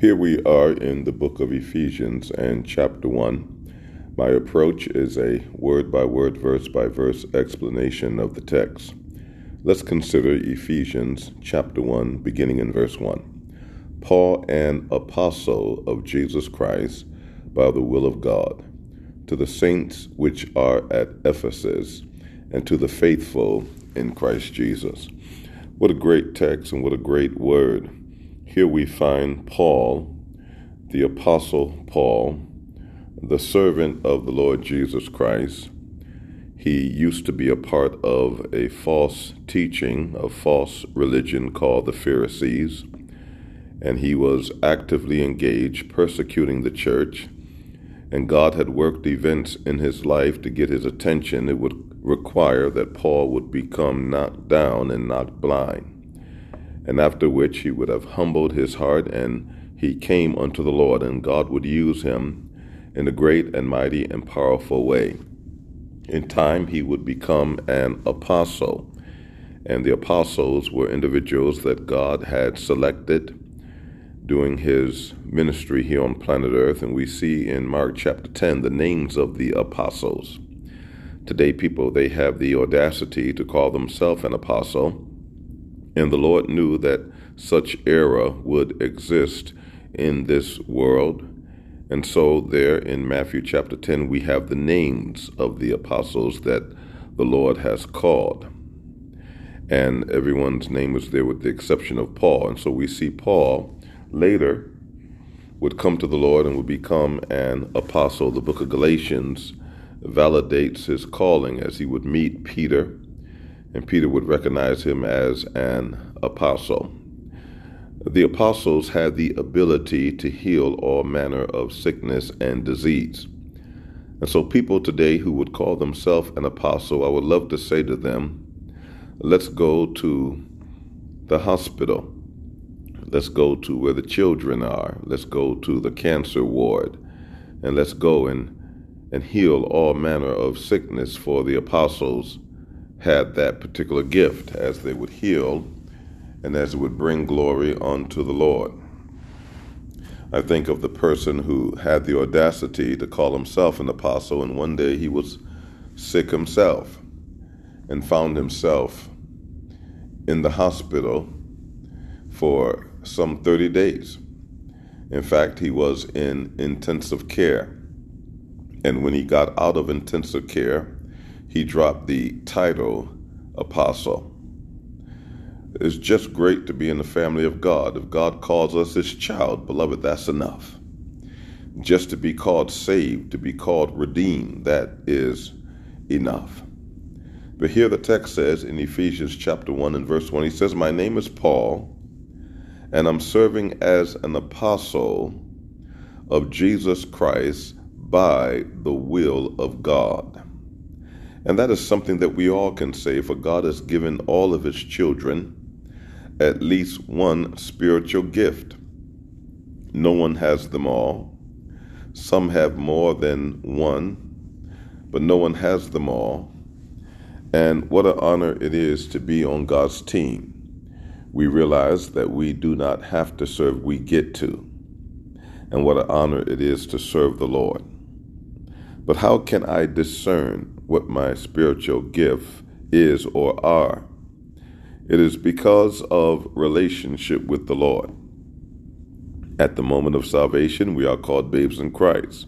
Here we are in the book of Ephesians and chapter 1. My approach is a word by word, verse by verse explanation of the text. Let's consider Ephesians chapter 1, beginning in verse 1. Paul, an apostle of Jesus Christ, by the will of God, to the saints which are at Ephesus, and to the faithful in Christ Jesus. What a great text and what a great word. Here we find Paul, the Apostle Paul, the servant of the Lord Jesus Christ. He used to be a part of a false teaching, a false religion called the Pharisees, and he was actively engaged persecuting the church. And God had worked events in his life to get his attention. It would require that Paul would become knocked down and knocked blind and after which he would have humbled his heart and he came unto the Lord, and God would use him in a great and mighty and powerful way. In time, he would become an apostle, and the apostles were individuals that God had selected during his ministry here on planet Earth, and we see in Mark chapter 10 the names of the apostles. Today, people, they have the audacity to call themselves an apostle and the Lord knew that such error would exist in this world. And so, there in Matthew chapter 10, we have the names of the apostles that the Lord has called. And everyone's name was there with the exception of Paul. And so we see Paul later would come to the Lord and would become an apostle. The book of Galatians validates his calling as he would meet Peter and Peter would recognize him as an apostle. The apostles had the ability to heal all manner of sickness and disease. And so, people today who would call themselves an apostle, I would love to say to them, let's go to the hospital. Let's go to where the children are. Let's go to the cancer ward. And let's go and, and heal all manner of sickness for the apostles had that particular gift as they would heal and as it would bring glory unto the Lord. I think of the person who had the audacity to call himself an apostle, and one day he was sick himself and found himself in the hospital for some 30 days. In fact, he was in intensive care. And when he got out of intensive care, he dropped the title apostle. It's just great to be in the family of God. If God calls us his child, beloved, that's enough. Just to be called saved, to be called redeemed, that is enough. But here the text says in Ephesians chapter 1 and verse 1, he says, My name is Paul, and I'm serving as an apostle of Jesus Christ by the will of God. And that is something that we all can say, for God has given all of His children at least one spiritual gift. No one has them all. Some have more than one, but no one has them all. And what an honor it is to be on God's team. We realize that we do not have to serve, we get to. And what an honor it is to serve the Lord. But how can I discern what my spiritual gift is or are. It is because of relationship with the Lord. At the moment of salvation, we are called babes in Christ.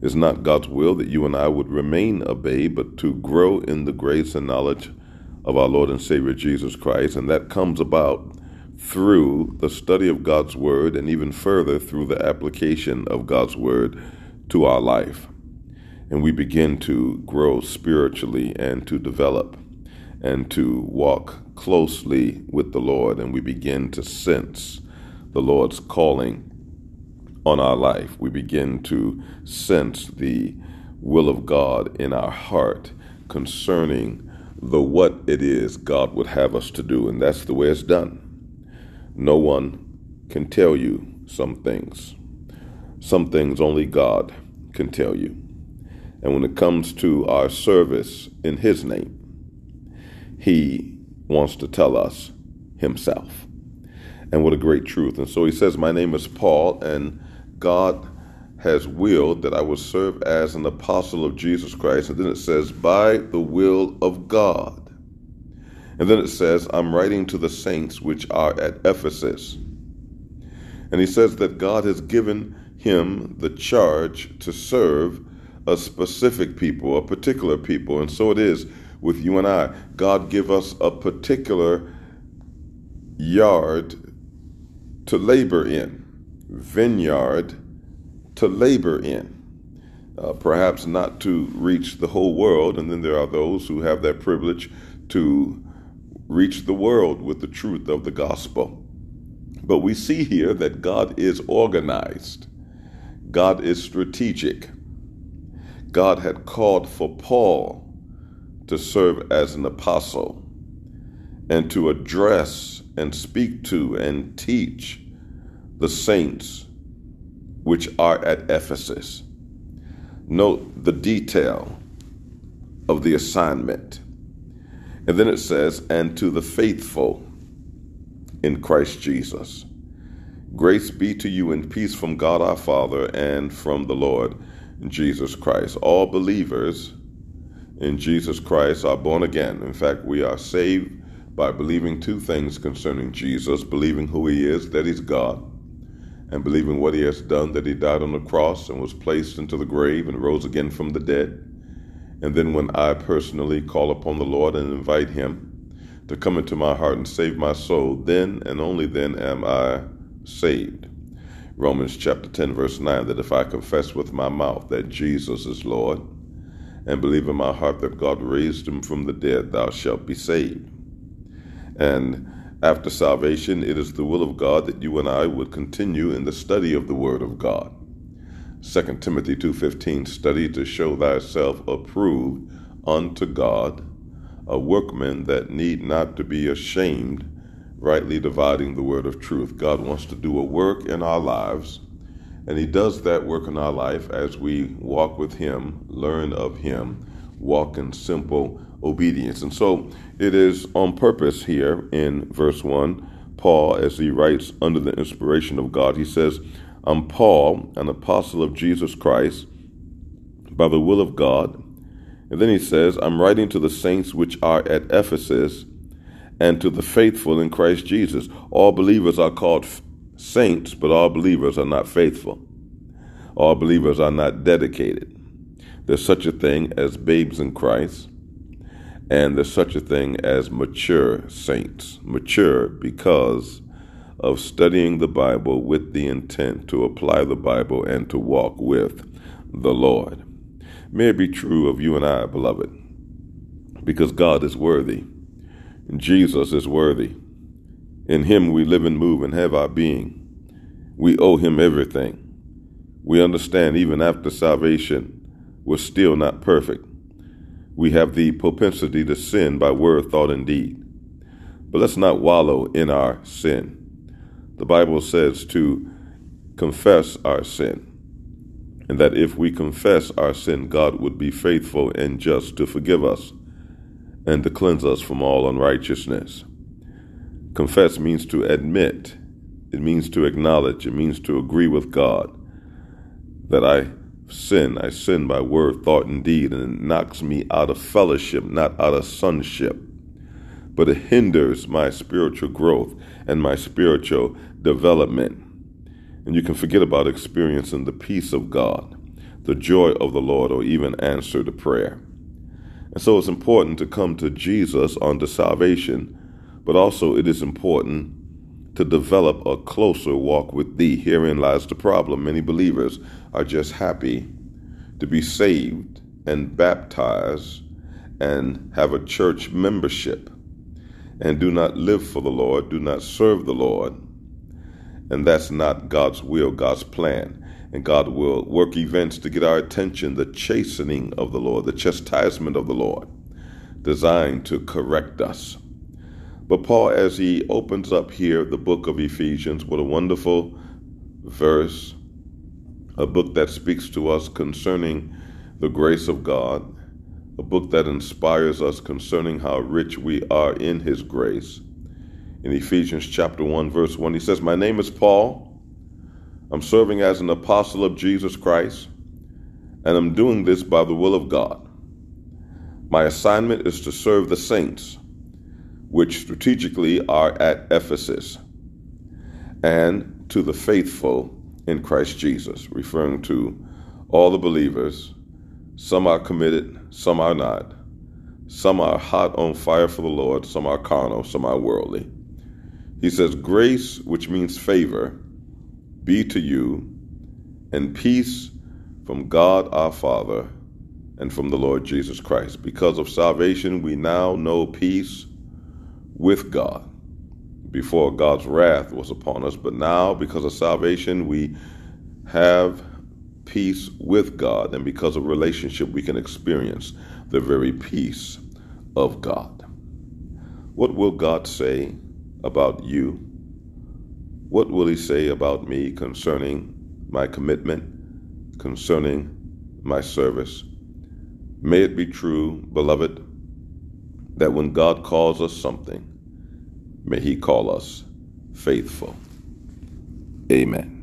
It's not God's will that you and I would remain a babe, but to grow in the grace and knowledge of our Lord and Savior Jesus Christ. And that comes about through the study of God's Word and even further through the application of God's Word to our life and we begin to grow spiritually and to develop and to walk closely with the Lord, and we begin to sense the Lord's calling on our life. We begin to sense the will of God in our heart concerning the what it is God would have us to do, and that's the way it's done. No one can tell you some things. Some things only God can tell you. And when it comes to our service in His name, He wants to tell us Himself. And what a great truth. And so he says, My name is Paul, and God has willed that I will serve as an apostle of Jesus Christ. And then it says, By the will of God. And then it says, I'm writing to the saints which are at Ephesus. And he says that God has given him the charge to serve a specific people, a particular people. And so it is with you and I. God give us a particular yard to labor in, vineyard to labor in. Uh, perhaps not to reach the whole world, and then there are those who have that privilege to reach the world with the truth of the gospel. But we see here that God is organized, God is strategic. God had called for Paul to serve as an apostle and to address and speak to and teach the saints which are at Ephesus. Note the detail of the assignment. And then it says, and to the faithful in Christ Jesus. Grace be to you and peace from God our Father and from the Lord Jesus Christ. All believers in Jesus Christ are born again. In fact, we are saved by believing two things concerning Jesus believing who he is, that he's God, and believing what he has done, that he died on the cross and was placed into the grave and rose again from the dead. And then when I personally call upon the Lord and invite him to come into my heart and save my soul, then and only then am I saved. Romans chapter 10, verse 9, that if I confess with my mouth that Jesus is Lord and believe in my heart that God raised him from the dead, thou shalt be saved. And after salvation, it is the will of God that you and I would continue in the study of the Word of God. 2 Timothy 2:15 study to show thyself approved unto God, a workman that need not to be ashamed, rightly dividing the word of truth. God wants to do a work in our lives, and he does that work in our life as we walk with him, learn of him, walk in simple obedience. And so it is on purpose here in verse 1, Paul, as he writes under the inspiration of God, he says, I'm Paul, an apostle of Jesus Christ, by the will of God. And then he says, I'm writing to the saints which are at Ephesus and to the faithful in Christ Jesus. All believers are called saints, but all believers are not faithful. All believers are not dedicated. There's such a thing as babes in Christ, and there's such a thing as mature saints. Mature because of studying the Bible with the intent to apply the Bible and to walk with the Lord. May it be true of you and I, beloved, because God is worthy. Jesus is worthy. In him we live and move and have our being. We owe him everything. We understand even after salvation, we're still not perfect. We have the propensity to sin by word, thought, and deed. But let's not wallow in our sin. The Bible says to confess our sin, and that if we confess our sin, God would be faithful and just to forgive us and to cleanse us from all unrighteousness. Confess means to admit, it means to acknowledge, it means to agree with God that I sin. I sin by word, thought, and deed, and it knocks me out of fellowship, not out of sonship. But it hinders my spiritual growth and my spiritual development. And you can forget about experiencing the peace of God, the joy of the Lord, or even answer to prayer. And so it's important to come to Jesus unto salvation, but also it is important to develop a closer walk with thee. Herein lies the problem. Many believers are just happy to be saved and baptized and have a church membership and do not live for the Lord, do not serve the Lord. And that's not God's will, God's plan. And God will work events to get our attention, the chastening of the Lord, the chastisement of the Lord, designed to correct us. But Paul, as he opens up here the book of Ephesians, what a wonderful verse, a book that speaks to us concerning the grace of God, a book that inspires us concerning how rich we are in his grace. in Ephesians chapter 1, verse 1. He says, My name is Paul. I'm serving as an apostle of Jesus Christ, and I'm doing this by the will of God. My assignment is to serve the saints, which strategically are at Ephesus, and to the faithful in Christ Jesus, referring to all the believers. Some are committed, some are not. Some are hot on fire for the Lord, some are carnal, some are worldly. He says, Grace, which means favor, be to you, and peace from God our Father and from the Lord Jesus Christ. Because of salvation, we now know peace with God. Before God's wrath was upon us, but now, because of salvation, we have peace with God, and because of relationship, we can experience the very peace of God. What will God say about you? What will he say about me concerning my commitment, concerning my service? May it be true, beloved, that when God calls us something, may he call us faithful. Amen.